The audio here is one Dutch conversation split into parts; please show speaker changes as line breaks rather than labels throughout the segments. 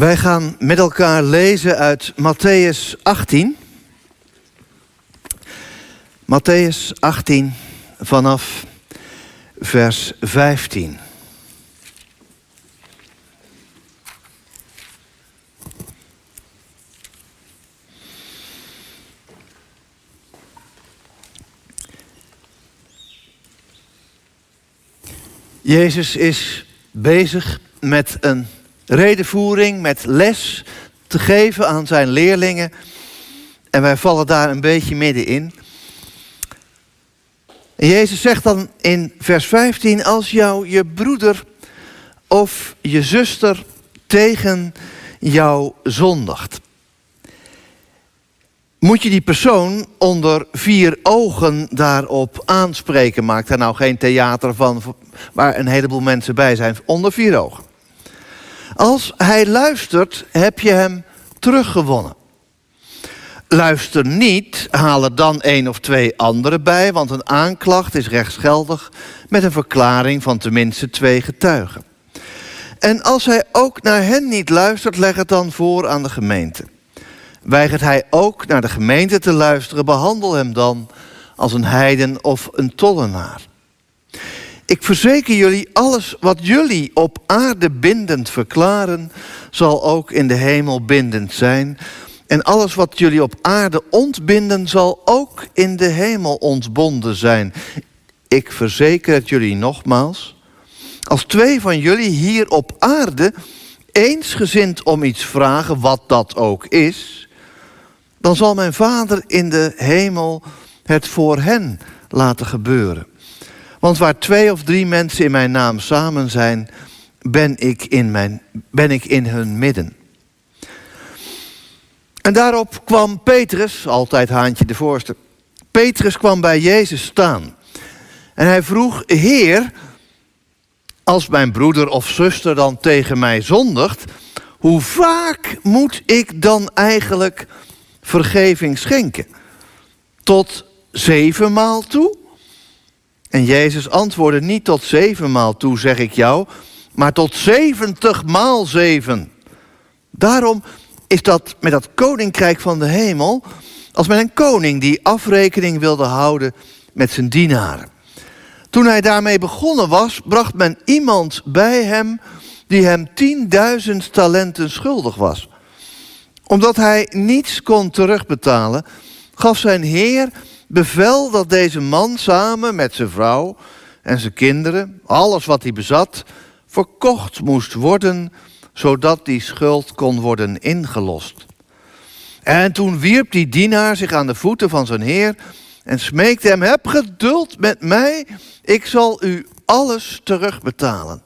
Wij gaan met elkaar lezen uit Matthäus 18. Matthäus 18 vanaf vers 15. Jezus is bezig met een redenvoering, met les te geven aan zijn leerlingen. En wij vallen daar een beetje middenin. En Jezus zegt dan in vers 15: Als jou je broeder of je zuster tegen jou zondigt, moet je die persoon onder vier ogen daarop aanspreken. Maak daar nou geen theater van waar een heleboel mensen bij zijn. Onder vier ogen. Als hij luistert, heb je hem teruggewonnen. Luister niet, haal er dan één of twee anderen bij, want een aanklacht is rechtsgeldig met een verklaring van tenminste twee getuigen. En als hij ook naar hen niet luistert, leg het dan voor aan de gemeente. Weigert hij ook naar de gemeente te luisteren, behandel hem dan als een heiden of een tollenaar. Ik verzeker jullie, alles wat jullie op aarde bindend verklaren, zal ook in de hemel bindend zijn. En alles wat jullie op aarde ontbinden, zal ook in de hemel ontbonden zijn. Ik verzeker het jullie nogmaals. Als twee van jullie hier op aarde eensgezind om iets vragen, wat dat ook is, dan zal mijn Vader in de hemel het voor hen laten gebeuren. Want waar twee of drie mensen in mijn naam samen zijn, ben ik in, mijn, ben ik in hun midden. En daarop kwam Petrus, altijd haantje de voorste. Petrus kwam bij Jezus staan. En hij vroeg, Heer, als mijn broeder of zuster dan tegen mij zondigt, hoe vaak moet ik dan eigenlijk vergeving schenken? Tot zevenmaal toe? En Jezus antwoordde niet tot zevenmaal toe, zeg ik jou, maar tot zeventig maal zeven. Daarom is dat met dat koninkrijk van de hemel als met een koning die afrekening wilde houden met zijn dienaren. Toen hij daarmee begonnen was, bracht men iemand bij hem die hem tienduizend talenten schuldig was. Omdat hij niets kon terugbetalen, gaf zijn heer bevel dat deze man samen met zijn vrouw en zijn kinderen, alles wat hij bezat, verkocht moest worden, zodat die schuld kon worden ingelost. En toen wierp die dienaar zich aan de voeten van zijn heer en smeekte hem: Heb geduld met mij, ik zal u alles terugbetalen.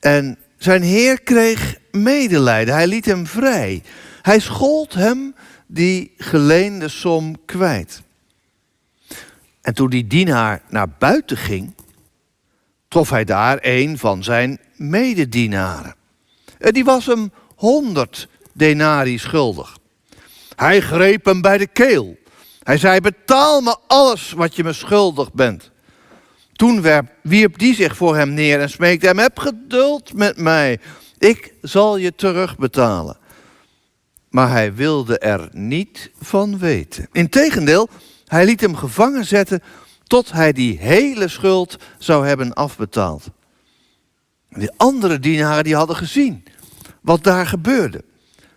En zijn heer kreeg medelijden, hij liet hem vrij. Hij schold hem die geleende som kwijt. En toen die dienaar naar buiten ging, trof hij daar een van zijn mededienaren. En die was hem honderd denari schuldig. Hij greep hem bij de keel. Hij zei: Betaal me alles wat je me schuldig bent. Toen wierp die zich voor hem neer en smeekte hem: Heb geduld met mij, ik zal je terugbetalen. Maar hij wilde er niet van weten. Integendeel, hij liet hem gevangen zetten tot hij die hele schuld zou hebben afbetaald. De andere dienaren die hadden gezien wat daar gebeurde.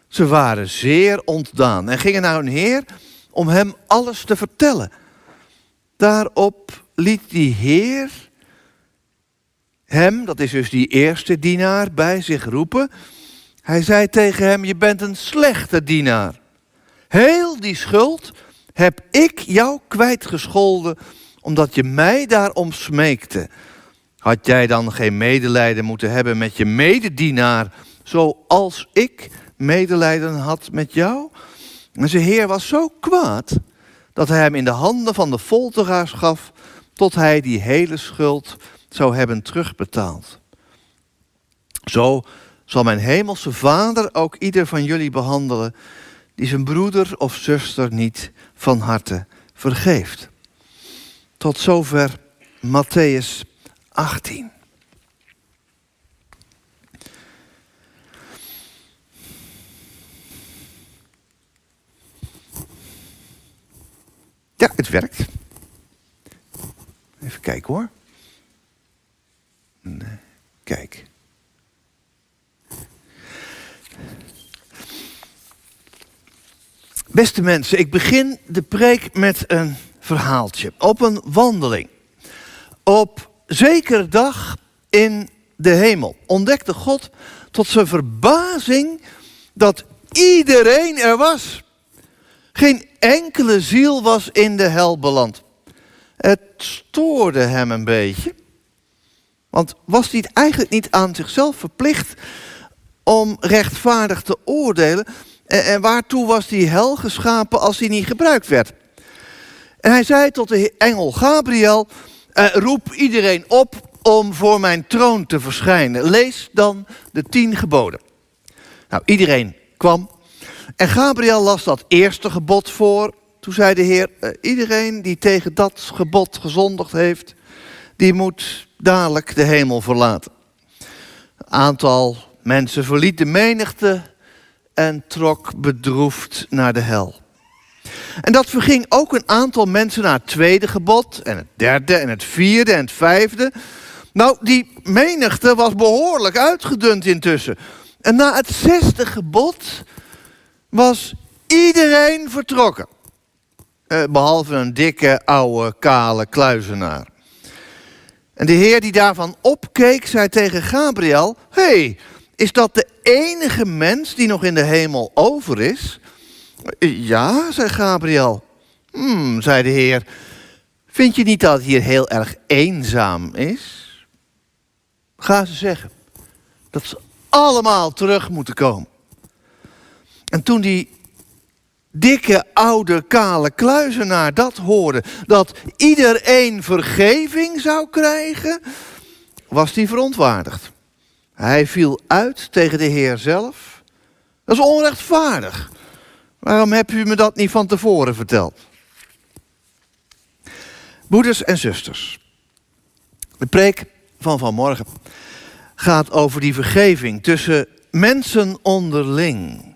Ze waren zeer ontdaan en gingen naar hun heer om hem alles te vertellen. Daarop liet die heer hem, dat is dus die eerste dienaar, bij zich roepen. Hij zei tegen hem, je bent een slechte dienaar. Heel die schuld heb ik jou kwijtgescholden omdat je mij daarom smeekte. Had jij dan geen medelijden moeten hebben met je mededienaar, zoals ik medelijden had met jou? En zijn heer was zo kwaad dat hij hem in de handen van de folteraars gaf, tot hij die hele schuld zou hebben terugbetaald. Zo zal mijn hemelse Vader ook ieder van jullie behandelen is een broeder of zuster niet van harte vergeeft. Tot zover Matthäus 18. Ja, het werkt. Even kijken hoor. Nee, kijk. Beste mensen, ik begin de preek met een verhaaltje. Op een wandeling. Op zekere dag in de hemel ontdekte God tot zijn verbazing dat iedereen er was. Geen enkele ziel was in de hel beland. Het stoorde hem een beetje. Want was hij eigenlijk niet aan zichzelf verplicht om rechtvaardig te oordelen? En waartoe was die hel geschapen als hij niet gebruikt werd? En hij zei tot de engel Gabriel: eh, roep iedereen op om voor mijn troon te verschijnen. Lees dan de tien geboden. Nou, iedereen kwam. En Gabriel las dat eerste gebod voor. Toen zei de Heer: eh, iedereen die tegen dat gebod gezondigd heeft, die moet dadelijk de hemel verlaten. Een aantal mensen verliet de menigte en trok bedroefd naar de hel. En dat verging ook een aantal mensen naar het tweede gebod en het derde en het vierde en het vijfde. Nou, die menigte was behoorlijk uitgedund intussen. En na het zesde gebod was iedereen vertrokken. Eh, behalve een dikke, oude, kale kluizenaar. En de Heer die daarvan opkeek, zei tegen Gabriel: hey, is dat de enige mens die nog in de hemel over is? Ja, zei Gabriel. Hmm, zei de Heer. Vind je niet dat het hier heel erg eenzaam is? Ga ze zeggen dat ze allemaal terug moeten komen. En toen die dikke, oude, kale kluizenaar dat hoorde, dat iedereen vergeving zou krijgen, was hij verontwaardigd. Hij viel uit tegen de Heer zelf. Dat is onrechtvaardig. Waarom heb u me dat niet van tevoren verteld? Broeders en zusters, de preek van vanmorgen gaat over die vergeving tussen mensen onderling.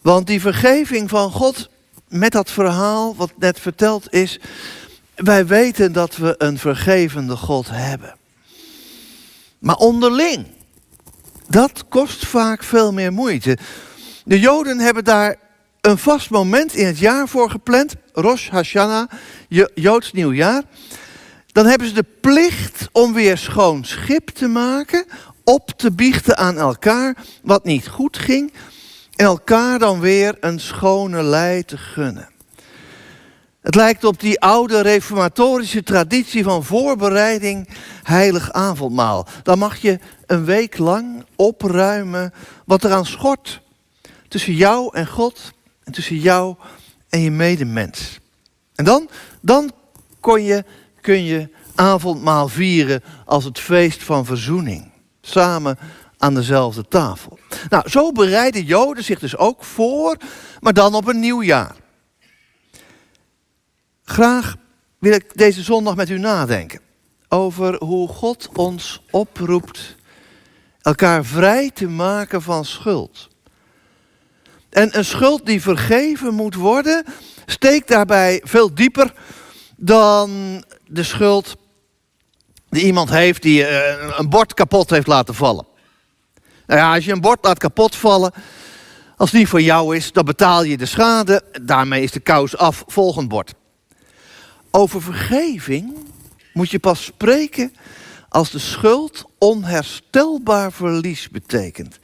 Want die vergeving van God met dat verhaal wat net verteld is, wij weten dat we een vergevende God hebben. Maar onderling, dat kost vaak veel meer moeite. De Joden hebben daar een vast moment in het jaar voor gepland, Rosh Hashanah, Joods nieuwjaar. Dan hebben ze de plicht om weer schoon schip te maken, op te biechten aan elkaar wat niet goed ging en elkaar dan weer een schone lei te gunnen. Het lijkt op die oude reformatorische traditie van voorbereiding heilig avondmaal. Dan mag je een week lang opruimen wat eraan schort tussen jou en God en tussen jou en je medemens. En dan, dan kon je, kun je avondmaal vieren als het feest van verzoening. Samen aan dezelfde tafel. Nou, zo bereiden Joden zich dus ook voor, maar dan op een nieuw jaar. Graag wil ik deze zondag met u nadenken over hoe God ons oproept elkaar vrij te maken van schuld. En een schuld die vergeven moet worden, steekt daarbij veel dieper dan de schuld die iemand heeft die eh, een bord kapot heeft laten vallen. Nou als je een bord laat kapot vallen, als die voor jou is, dan betaal je de schade. Daarmee is de kous af, volgend bord. Over vergeving moet je pas spreken als de schuld onherstelbaar verlies betekent.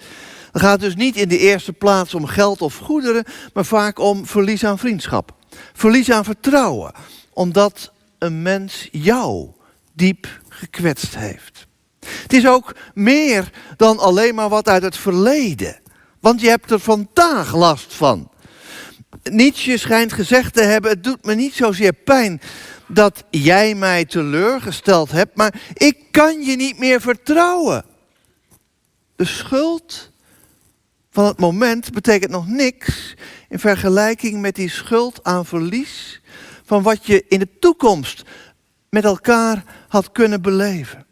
Het gaat dus niet in de eerste plaats om geld of goederen, maar vaak om verlies aan vriendschap. Verlies aan vertrouwen, omdat een mens jou diep gekwetst heeft. Het is ook meer dan alleen maar wat uit het verleden. Want je hebt er vandaag last van. Nietzsche schijnt gezegd te hebben: Het doet me niet zozeer pijn dat jij mij teleurgesteld hebt, maar ik kan je niet meer vertrouwen. De schuld van het moment betekent nog niks in vergelijking met die schuld aan verlies van wat je in de toekomst met elkaar had kunnen beleven.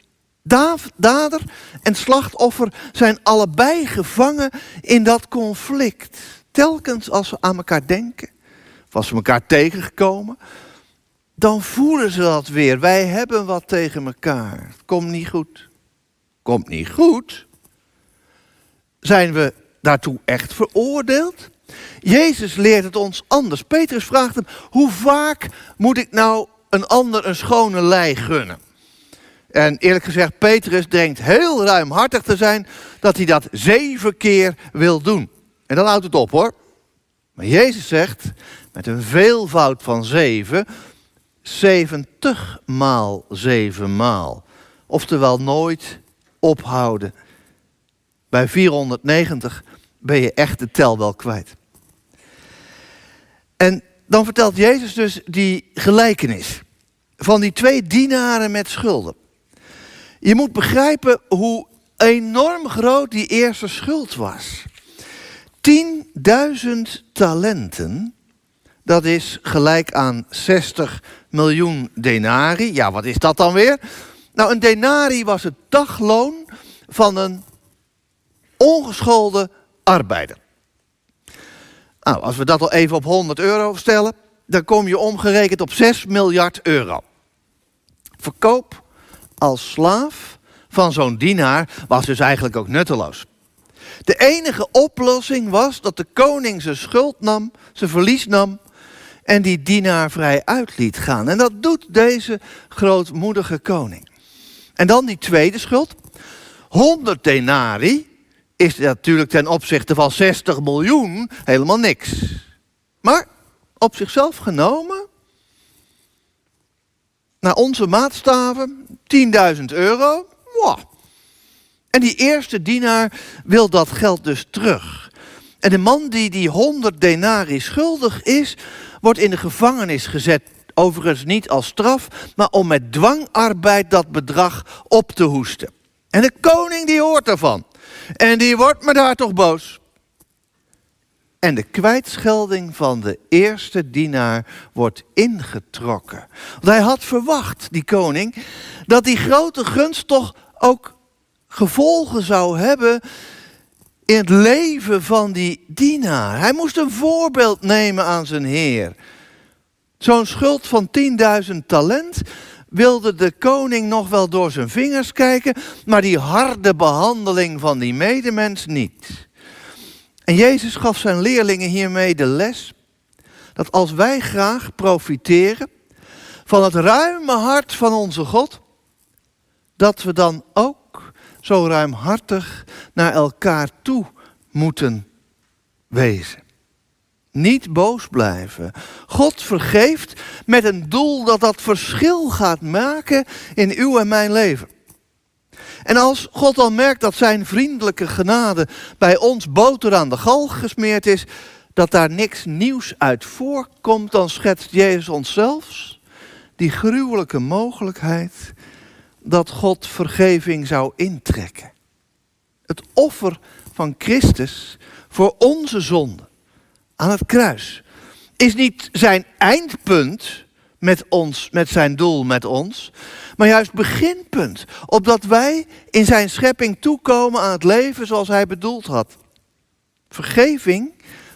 Dader en slachtoffer zijn allebei gevangen in dat conflict. Telkens als we aan elkaar denken, of als we elkaar tegengekomen, dan voelen ze dat weer. Wij hebben wat tegen elkaar. Komt niet goed. Komt niet goed. Zijn we daartoe echt veroordeeld? Jezus leert het ons anders. Petrus vraagt hem: hoe vaak moet ik nou een ander een schone lei gunnen? En eerlijk gezegd, Petrus denkt heel ruimhartig te zijn dat hij dat zeven keer wil doen. En dan houdt het op hoor. Maar Jezus zegt, met een veelvoud van zeven, zeventig maal zeven maal. Oftewel nooit ophouden. Bij 490 ben je echt de tel wel kwijt. En dan vertelt Jezus dus die gelijkenis van die twee dienaren met schulden. Je moet begrijpen hoe enorm groot die eerste schuld was. 10.000 talenten, dat is gelijk aan 60 miljoen denari. Ja, wat is dat dan weer? Nou, een denari was het dagloon van een ongeschoolde arbeider. Nou, als we dat al even op 100 euro stellen, dan kom je omgerekend op 6 miljard euro. Verkoop als slaaf van zo'n dienaar was dus eigenlijk ook nutteloos. De enige oplossing was dat de koning zijn schuld nam, zijn verlies nam en die dienaar vrij uit liet gaan. En dat doet deze grootmoedige koning. En dan die tweede schuld. 100 denari is natuurlijk ten opzichte van 60 miljoen helemaal niks. Maar op zichzelf genomen, naar onze maatstaven, 10.000 euro. Wow. En die eerste dienaar wil dat geld dus terug. En de man die die 100 denari schuldig is, wordt in de gevangenis gezet. Overigens niet als straf, maar om met dwangarbeid dat bedrag op te hoesten. En de koning die hoort ervan. En die wordt me daar toch boos. En de kwijtschelding van de eerste dienaar wordt ingetrokken. Want hij had verwacht, die koning, dat die grote gunst toch ook gevolgen zou hebben in het leven van die dienaar. Hij moest een voorbeeld nemen aan zijn heer. Zo'n schuld van 10.000 talent wilde de koning nog wel door zijn vingers kijken, maar die harde behandeling van die medemens niet. En Jezus gaf zijn leerlingen hiermee de les dat als wij graag profiteren van het ruime hart van onze God, dat we dan ook zo ruimhartig naar elkaar toe moeten wezen. Niet boos blijven. God vergeeft met een doel dat dat verschil gaat maken in uw en mijn leven. En als God dan merkt dat zijn vriendelijke genade bij ons boter aan de galg gesmeerd is, dat daar niks nieuws uit voorkomt, dan schetst Jezus ons zelfs die gruwelijke mogelijkheid dat God vergeving zou intrekken. Het offer van Christus voor onze zonde aan het kruis is niet zijn eindpunt met ons, met zijn doel met ons, maar juist beginpunt, opdat wij in zijn schepping toekomen aan het leven zoals hij bedoeld had. Vergeving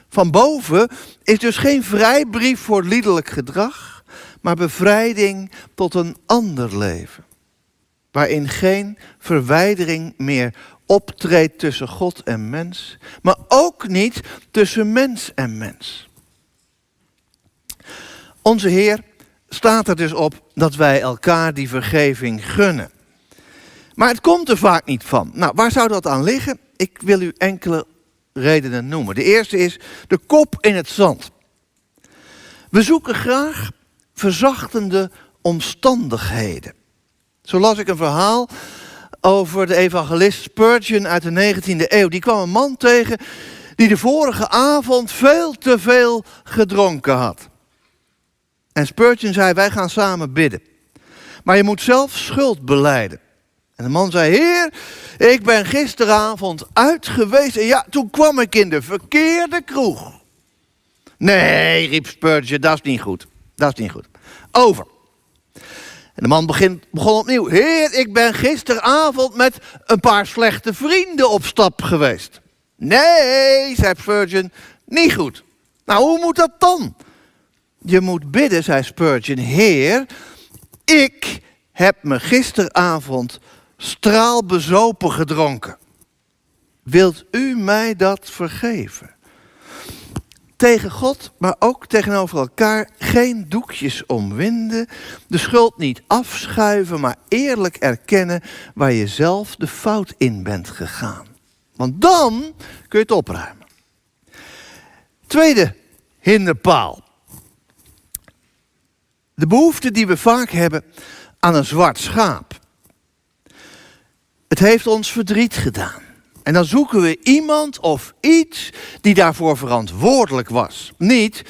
van boven is dus geen vrijbrief voor liederlijk gedrag, maar bevrijding tot een ander leven. Waarin geen verwijdering meer optreedt tussen God en mens, maar ook niet tussen mens en mens. Onze Heer staat er dus op dat wij elkaar die vergeving gunnen. Maar het komt er vaak niet van. Nou, waar zou dat aan liggen? Ik wil u enkele redenen noemen. De eerste is de kop in het zand. We zoeken graag verzachtende omstandigheden. Zo las ik een verhaal over de evangelist Spurgeon uit de 19e eeuw. Die kwam een man tegen die de vorige avond veel te veel gedronken had. En Spurgeon zei, wij gaan samen bidden. Maar je moet zelf schuld beleiden. En de man zei, heer, ik ben gisteravond uit geweest en ja, toen kwam ik in de verkeerde kroeg. Nee, riep Spurgeon, dat is niet goed. Dat is niet goed. Over. En de man begon opnieuw. Heer, ik ben gisteravond met een paar slechte vrienden op stap geweest. Nee, zei Spurgeon, niet goed. Nou, hoe moet dat dan? Je moet bidden, zei Spurgeon, Heer, ik heb me gisteravond straalbezopen gedronken. Wilt u mij dat vergeven? Tegen God, maar ook tegenover elkaar geen doekjes omwinden. De schuld niet afschuiven, maar eerlijk erkennen waar je zelf de fout in bent gegaan. Want dan kun je het opruimen. Tweede hinderpaal. De behoefte die we vaak hebben aan een zwart schaap. Het heeft ons verdriet gedaan. En dan zoeken we iemand of iets die daarvoor verantwoordelijk was. Niet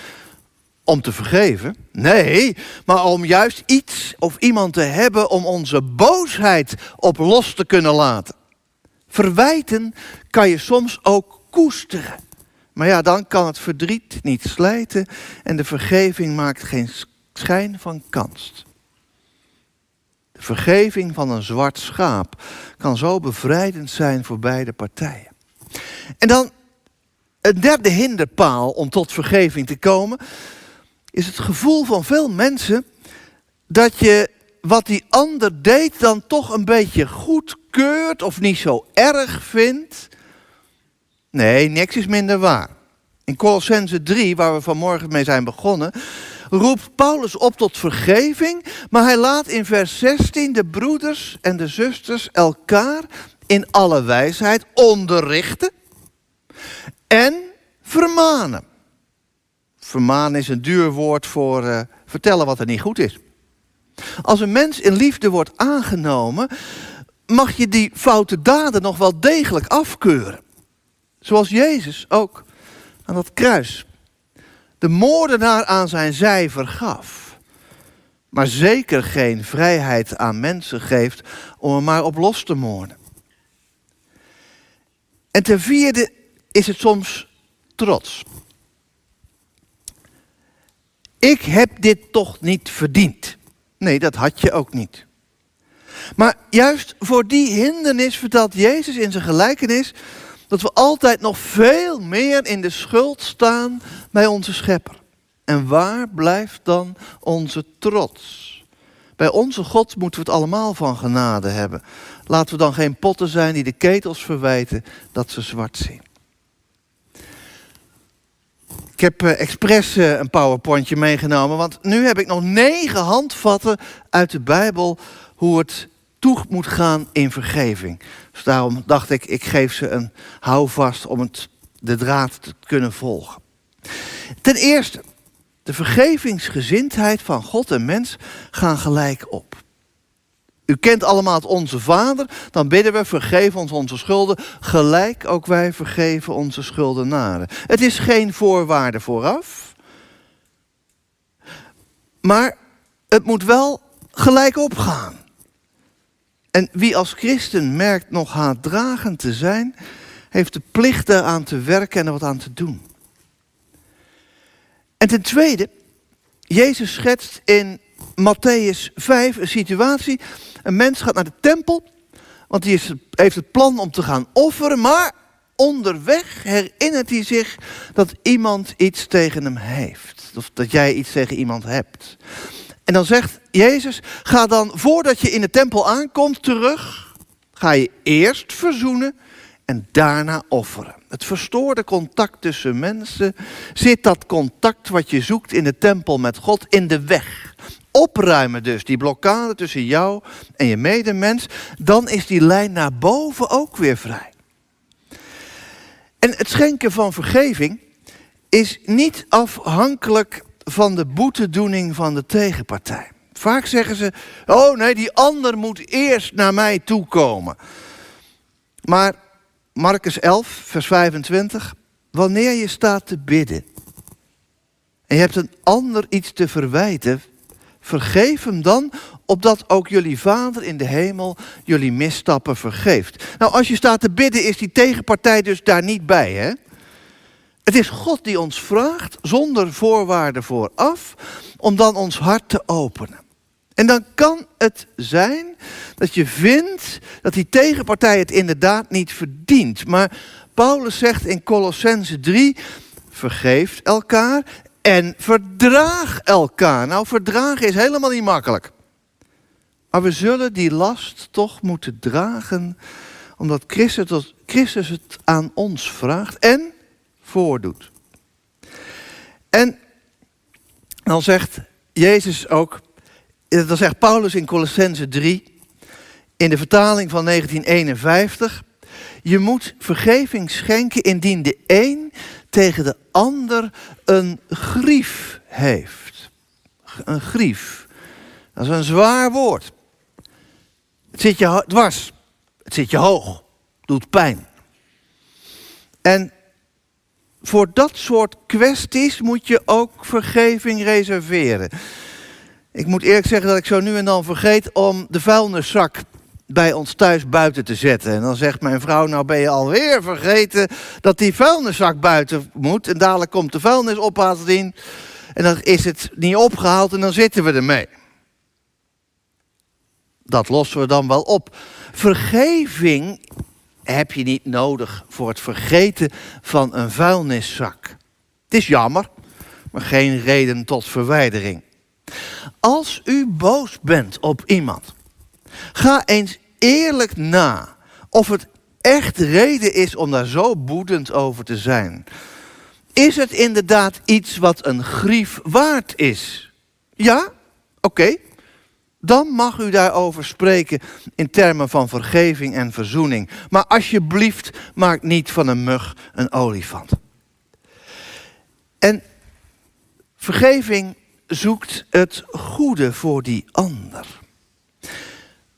om te vergeven, nee, maar om juist iets of iemand te hebben om onze boosheid op los te kunnen laten. Verwijten kan je soms ook koesteren. Maar ja, dan kan het verdriet niet slijten en de vergeving maakt geen schijn van kans. Vergeving van een zwart schaap kan zo bevrijdend zijn voor beide partijen. En dan een derde hinderpaal om tot vergeving te komen, is het gevoel van veel mensen dat je wat die ander deed dan toch een beetje goedkeurt of niet zo erg vindt. Nee, niks is minder waar. In Colossense 3, waar we vanmorgen mee zijn begonnen, roept Paulus op tot vergeving, maar hij laat in vers 16 de broeders en de zusters elkaar in alle wijsheid onderrichten en vermanen. Vermanen is een duur woord voor uh, vertellen wat er niet goed is. Als een mens in liefde wordt aangenomen, mag je die foute daden nog wel degelijk afkeuren. Zoals Jezus ook aan dat kruis de moordenaar aan zijn zij vergaf. Maar zeker geen vrijheid aan mensen geeft om er maar op los te moorden. En ten vierde is het soms trots. Ik heb dit toch niet verdiend. Nee, dat had je ook niet. Maar juist voor die hindernis vertelt Jezus in zijn gelijkenis dat we altijd nog veel meer in de schuld staan bij onze schepper. En waar blijft dan onze trots? Bij onze God moeten we het allemaal van genade hebben. Laten we dan geen potten zijn die de ketels verwijten dat ze zwart zien. Ik heb uh, expres uh, een powerpointje meegenomen, want nu heb ik nog negen handvatten uit de Bijbel hoe het toe moet gaan in vergeving. Dus daarom dacht ik, ik geef ze een houvast om het, de draad te kunnen volgen. Ten eerste, de vergevingsgezindheid van God en mens gaan gelijk op. U kent allemaal Onze Vader, dan bidden we, vergeef ons onze schulden, gelijk ook wij vergeven onze schuldenaren. Het is geen voorwaarde vooraf, maar het moet wel gelijk opgaan. En wie als christen merkt nog haatdragend te zijn, heeft de plicht eraan te werken en er wat aan te doen. En ten tweede, Jezus schetst in Matthäus 5 een situatie. Een mens gaat naar de tempel, want hij heeft het plan om te gaan offeren, maar onderweg herinnert hij zich dat iemand iets tegen hem heeft. Of dat jij iets tegen iemand hebt. En dan zegt Jezus, ga dan voordat je in de tempel aankomt terug, ga je eerst verzoenen en daarna offeren. Het verstoorde contact tussen mensen zit dat contact wat je zoekt in de tempel met God in de weg. Opruimen dus die blokkade tussen jou en je medemens, dan is die lijn naar boven ook weer vrij. En het schenken van vergeving is niet afhankelijk van de boetedoening van de tegenpartij. Vaak zeggen ze: Oh nee, die ander moet eerst naar mij toekomen. Maar Marcus 11, vers 25. Wanneer je staat te bidden en je hebt een ander iets te verwijten, vergeef hem dan, opdat ook jullie Vader in de hemel jullie misstappen vergeeft. Nou, als je staat te bidden, is die tegenpartij dus daar niet bij, hè? Het is God die ons vraagt, zonder voorwaarden vooraf, om dan ons hart te openen. En dan kan het zijn dat je vindt dat die tegenpartij het inderdaad niet verdient. Maar Paulus zegt in Colossense 3, vergeeft elkaar En verdraag elkaar. Nou, verdragen is helemaal niet makkelijk. Maar we zullen die last toch moeten dragen, omdat Christus het aan ons vraagt en voordoet. En dan zegt Jezus ook, dan zegt Paulus in Colossense 3, in de vertaling van 1951, je moet vergeving schenken indien de een tegen de ander een grief heeft. Een grief. Dat is een zwaar woord. Het zit je dwars. Het zit je hoog. Doet pijn. En voor dat soort kwesties moet je ook vergeving reserveren. Ik moet eerlijk zeggen dat ik zo nu en dan vergeet om de vuilniszak bij ons thuis buiten te zetten. En dan zegt mijn vrouw, nou ben je alweer vergeten dat die vuilniszak buiten moet. En dadelijk komt de vuilnisophaalster in. En dan is het niet opgehaald en dan zitten we ermee. Dat lossen we dan wel op. Vergeving heb je niet nodig voor het vergeten van een vuilniszak. Het is jammer, maar geen reden tot verwijdering. Als u boos bent op iemand, ga eens eerlijk na of het echt reden is om daar zo boedend over te zijn. Is het inderdaad iets wat een grief waard is? Ja? Oké. Dan mag u daarover spreken in termen van vergeving en verzoening. Maar alsjeblieft, maak niet van een mug een olifant. En vergeving zoekt het goede voor die ander.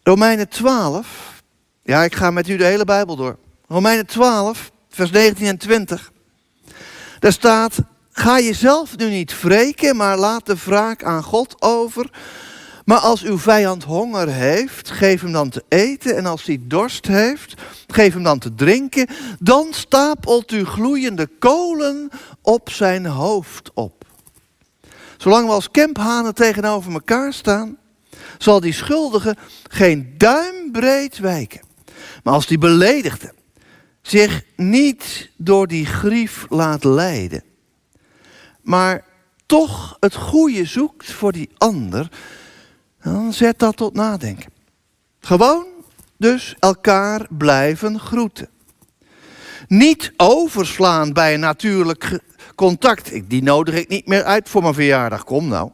Romeinen 12, ja, ik ga met u de hele Bijbel door. Romeinen 12, vers 19 en 20. Daar staat: Ga jezelf nu niet wreken, maar laat de wraak aan God over. Maar als uw vijand honger heeft, geef hem dan te eten. En als hij dorst heeft, geef hem dan te drinken. Dan stapelt u gloeiende kolen op zijn hoofd op. Zolang we als kemphanen tegenover elkaar staan, zal die schuldige geen duimbreed wijken. Maar als die beledigde zich niet door die grief laat leiden, maar toch het goede zoekt voor die ander, dan zet dat tot nadenken. Gewoon dus elkaar blijven groeten. Niet overslaan bij een natuurlijk contact. Die nodig ik niet meer uit voor mijn verjaardag. Kom nou.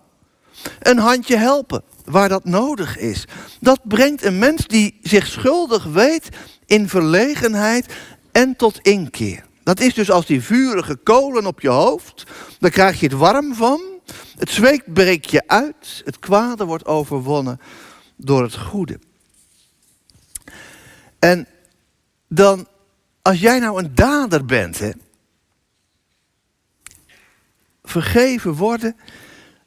Een handje helpen waar dat nodig is. Dat brengt een mens die zich schuldig weet in verlegenheid en tot inkeer. Dat is dus als die vurige kolen op je hoofd, dan krijg je het warm van. Het zweet breekt je uit, het kwade wordt overwonnen door het goede. En dan, als jij nou een dader bent, hè, vergeven worden,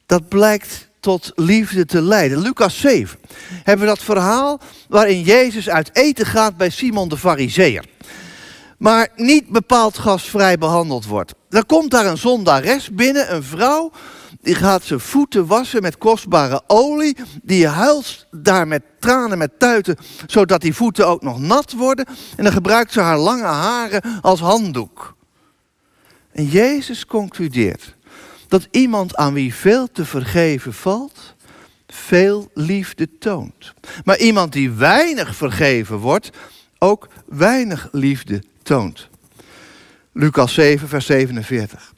dat blijkt tot liefde te leiden. Lucas 7 hebben we dat verhaal waarin Jezus uit eten gaat bij Simon de Fariseer. Maar niet bepaald gastvrij behandeld wordt. Dan komt daar een zondares binnen, een vrouw, die gaat zijn voeten wassen met kostbare olie. Die huilt daar met tranen, met tuiten, zodat die voeten ook nog nat worden. En dan gebruikt ze haar lange haren als handdoek. En Jezus concludeert dat iemand aan wie veel te vergeven valt, veel liefde toont. Maar iemand die weinig vergeven wordt, ook weinig liefde toont. Lucas 7, vers 47.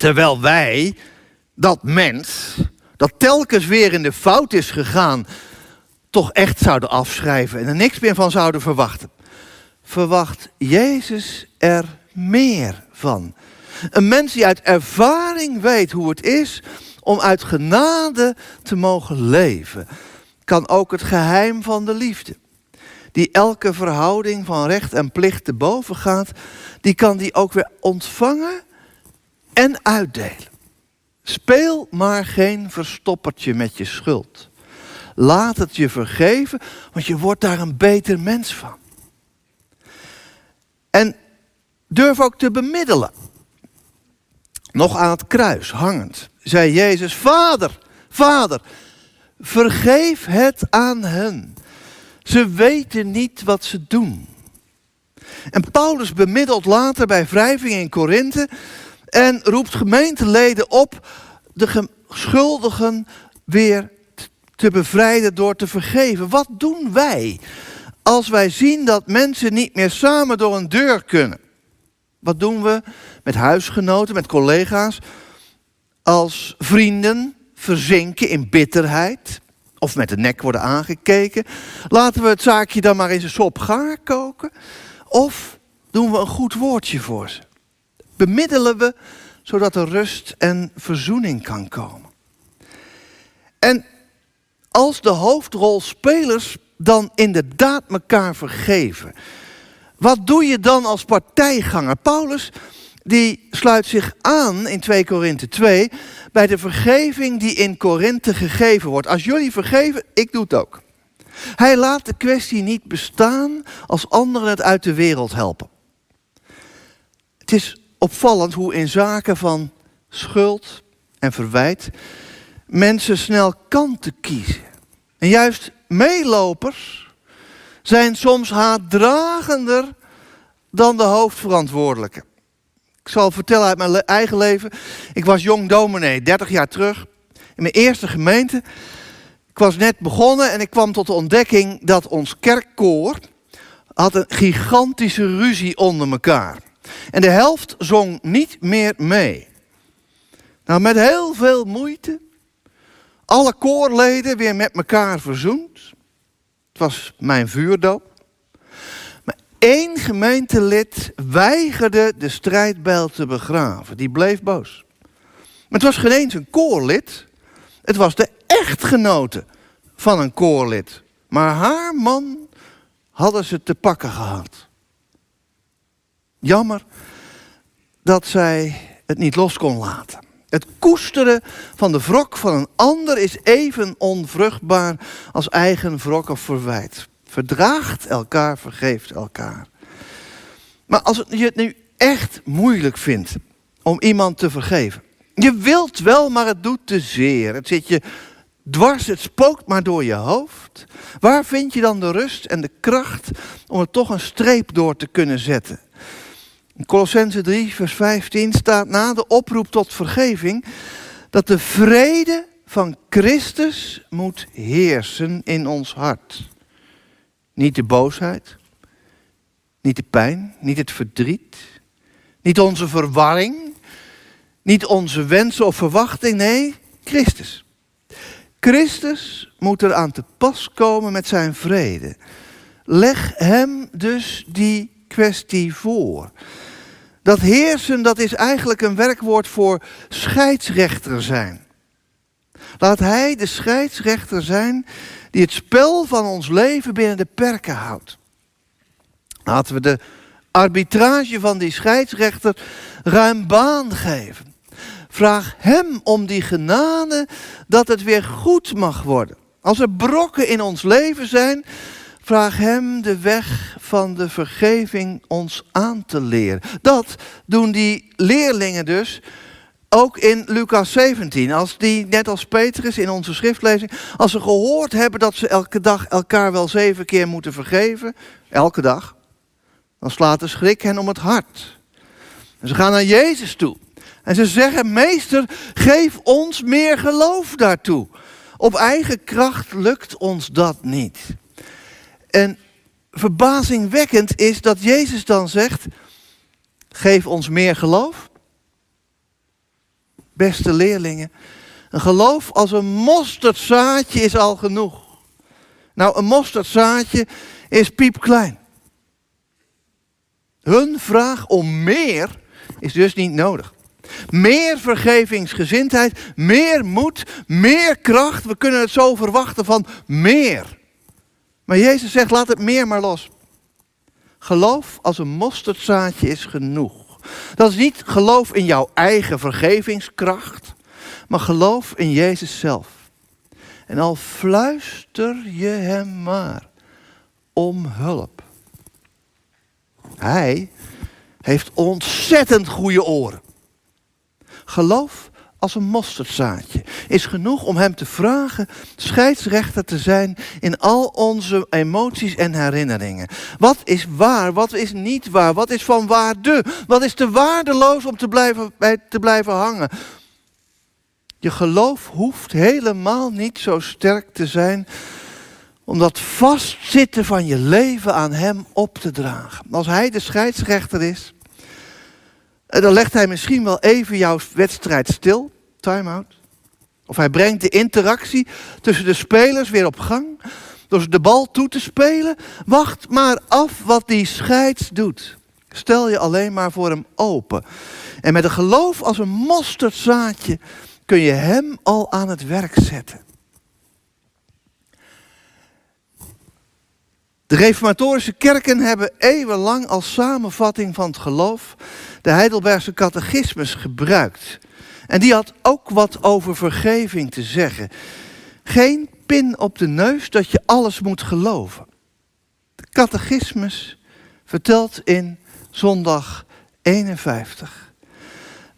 Terwijl wij, dat mens, dat telkens weer in de fout is gegaan, toch echt zouden afschrijven en er niks meer van zouden verwachten. Verwacht Jezus er meer van. Een mens die uit ervaring weet hoe het is om uit genade te mogen leven, kan ook het geheim van de liefde, die elke verhouding van recht en plicht te boven gaat, die kan die ook weer ontvangen en uitdelen. Speel maar geen verstoppertje met je schuld. Laat het je vergeven, want je wordt daar een beter mens van. En durf ook te bemiddelen. Nog aan het kruis hangend, zei Jezus: Vader, Vader, vergeef het aan hen. Ze weten niet wat ze doen. En Paulus bemiddelt later bij wrijving in Korinthe. En roept gemeenteleden op de schuldigen weer te bevrijden door te vergeven. Wat doen wij als wij zien dat mensen niet meer samen door een deur kunnen? Wat doen we met huisgenoten, met collega's, als vrienden verzinken in bitterheid of met de nek worden aangekeken? Laten we het zaakje dan maar in zijn sop gaar koken? Of doen we een goed woordje voor ze? Bemiddelen we zodat er rust en verzoening kan komen? En als de hoofdrolspelers dan inderdaad elkaar vergeven, wat doe je dan als partijganger? Paulus die sluit zich aan in 2 Korinthe 2 bij de vergeving die in Korinthe gegeven wordt. Als jullie vergeven, ik doe het ook. Hij laat de kwestie niet bestaan als anderen het uit de wereld helpen. Het is opvallend hoe in zaken van schuld en verwijt mensen snel kanten kiezen. En juist meelopers zijn soms haatdragender dan de hoofdverantwoordelijke. Ik zal vertellen uit mijn eigen leven. Ik was jong dominee, 30 jaar terug, in mijn eerste gemeente. Ik was net begonnen en ik kwam tot de ontdekking dat ons kerkkoor had een gigantische ruzie onder elkaar. En de helft zong niet meer mee. Nou, met heel veel moeite. Alle koorleden weer met elkaar verzoend. Het was mijn vuurdoop. Maar één gemeentelid weigerde de strijdbijl te begraven. Die bleef boos. Maar het was geen eens een koorlid. Het was de echtgenote van een koorlid. Maar haar man hadden ze te pakken gehad. Jammer dat zij het niet los kon laten. Het koesteren van de wrok van een ander is even onvruchtbaar als eigen wrok of verwijt. Verdraagt elkaar, vergeeft elkaar. Maar als je het nu echt moeilijk vindt om iemand te vergeven. Je wilt wel, maar het doet te zeer. Het zit je dwars, het spookt maar door je hoofd. Waar vind je dan de rust en de kracht om er toch een streep door te kunnen zetten? In Colossense 3, vers 15 staat na de oproep tot vergeving dat de vrede van Christus moet heersen in ons hart. Niet de boosheid, niet de pijn, niet het verdriet, niet onze verwarring, niet onze wensen of verwachting, nee, Christus. Christus moet er aan te pas komen met zijn vrede. Leg hem dus die kwestie voor. Dat heersen, dat is eigenlijk een werkwoord voor scheidsrechter zijn. Laat hij de scheidsrechter zijn die het spel van ons leven binnen de perken houdt. Laten we de arbitrage van die scheidsrechter ruim baan geven. Vraag hem om die genade dat het weer goed mag worden. Als er brokken in ons leven zijn, Vraag Hem de weg van de vergeving ons aan te leren. Dat doen die leerlingen dus ook in Lucas 17. Als die, net als Petrus in onze schriftlezing, als ze gehoord hebben dat ze elke dag elkaar wel zeven keer moeten vergeven, elke dag, dan slaat de schrik hen om het hart. En ze gaan naar Jezus toe. En ze zeggen, meester, geef ons meer geloof daartoe. Op eigen kracht lukt ons dat niet. En verbazingwekkend is dat Jezus dan zegt: geef ons meer geloof. Beste leerlingen, een geloof als een mosterdzaadje is al genoeg. Nou, een mosterdzaadje is piepklein. Hun vraag om meer is dus niet nodig. Meer vergevingsgezindheid, meer moed, meer kracht. We kunnen het zo verwachten van meer. Maar Jezus zegt, laat het meer maar los. Geloof als een mosterdzaadje is genoeg. Dat is niet geloof in jouw eigen vergevingskracht, maar geloof in Jezus zelf. En al fluister je hem maar om hulp. Hij heeft ontzettend goede oren. Geloof als een mosterdzaadje is genoeg om hem te vragen scheidsrechter te zijn in al onze emoties en herinneringen. Wat is waar, wat is niet waar, wat is van waarde, wat is te waardeloos om te blijven, bij, te blijven hangen. Je geloof hoeft helemaal niet zo sterk te zijn om dat vastzitten van je leven aan hem op te dragen. Als hij de scheidsrechter is, eh, dan legt hij misschien wel even jouw wedstrijd stil, time-out. Of hij brengt de interactie tussen de spelers weer op gang. Door de bal toe te spelen. Wacht maar af wat die scheids doet. Stel je alleen maar voor hem open. En met een geloof als een mosterdzaadje kun je hem al aan het werk zetten. De reformatorische kerken hebben eeuwenlang als samenvatting van het geloof de Heidelbergse catechismus gebruikt. En die had ook wat over vergeving te zeggen. Geen pin op de neus dat je alles moet geloven. De catechismus vertelt in zondag 51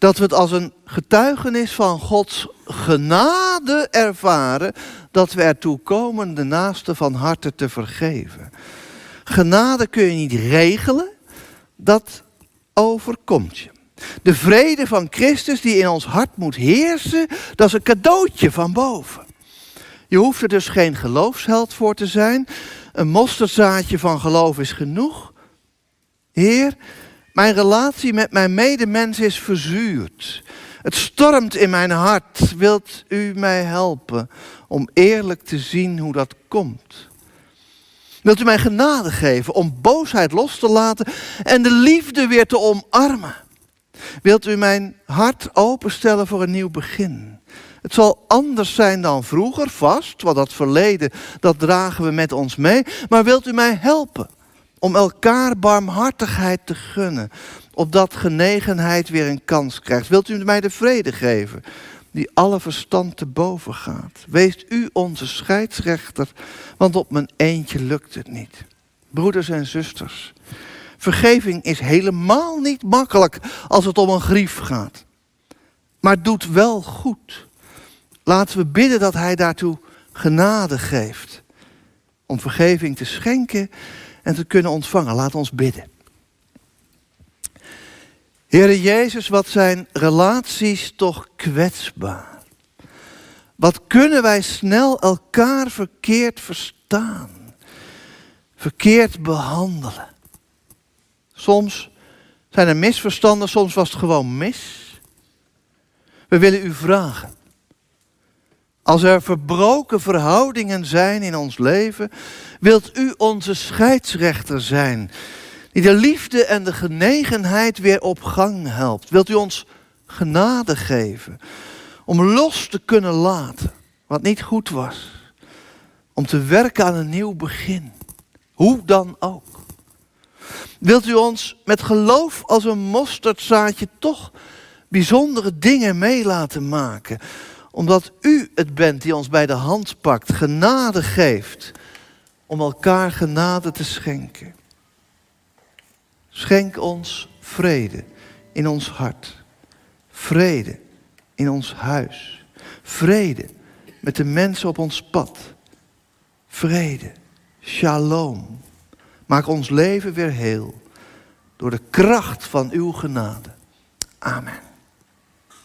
dat we het als een getuigenis van Gods genade ervaren dat we ertoe komen de naaste van harte te vergeven. Genade kun je niet regelen, dat overkomt je. De vrede van Christus die in ons hart moet heersen, dat is een cadeautje van boven. Je hoeft er dus geen geloofsheld voor te zijn. Een mosterdzaadje van geloof is genoeg. Heer, mijn relatie met mijn medemens is verzuurd. Het stormt in mijn hart. Wilt u mij helpen om eerlijk te zien hoe dat komt? Wilt u mij genade geven om boosheid los te laten en de liefde weer te omarmen? Wilt u mijn hart openstellen voor een nieuw begin? Het zal anders zijn dan vroeger, vast, want dat verleden, dat dragen we met ons mee. Maar wilt u mij helpen om elkaar barmhartigheid te gunnen, opdat genegenheid weer een kans krijgt? Wilt u mij de vrede geven die alle verstand te boven gaat? Wees u onze scheidsrechter, want op mijn eentje lukt het niet. Broeders en zusters, Vergeving is helemaal niet makkelijk als het om een grief gaat. Maar doet wel goed. Laten we bidden dat Hij daartoe genade geeft. Om vergeving te schenken en te kunnen ontvangen. Laat ons bidden. Heere Jezus, wat zijn relaties toch kwetsbaar. Wat kunnen wij snel elkaar verkeerd verstaan. Verkeerd behandelen. Soms zijn er misverstanden, soms was het gewoon mis. We willen u vragen. Als er verbroken verhoudingen zijn in ons leven, wilt u onze scheidsrechter zijn, die de liefde en de genegenheid weer op gang helpt. Wilt u ons genade geven om los te kunnen laten wat niet goed was, om te werken aan een nieuw begin, hoe dan ook. Wilt u ons met geloof als een mosterdzaadje toch bijzondere dingen mee laten maken? Omdat u het bent die ons bij de hand pakt, genade geeft om elkaar genade te schenken. Schenk ons vrede in ons hart. Vrede in ons huis. Vrede met de mensen op ons pad. Vrede. Shalom. Maak ons leven weer heel door de kracht van uw genade. Amen.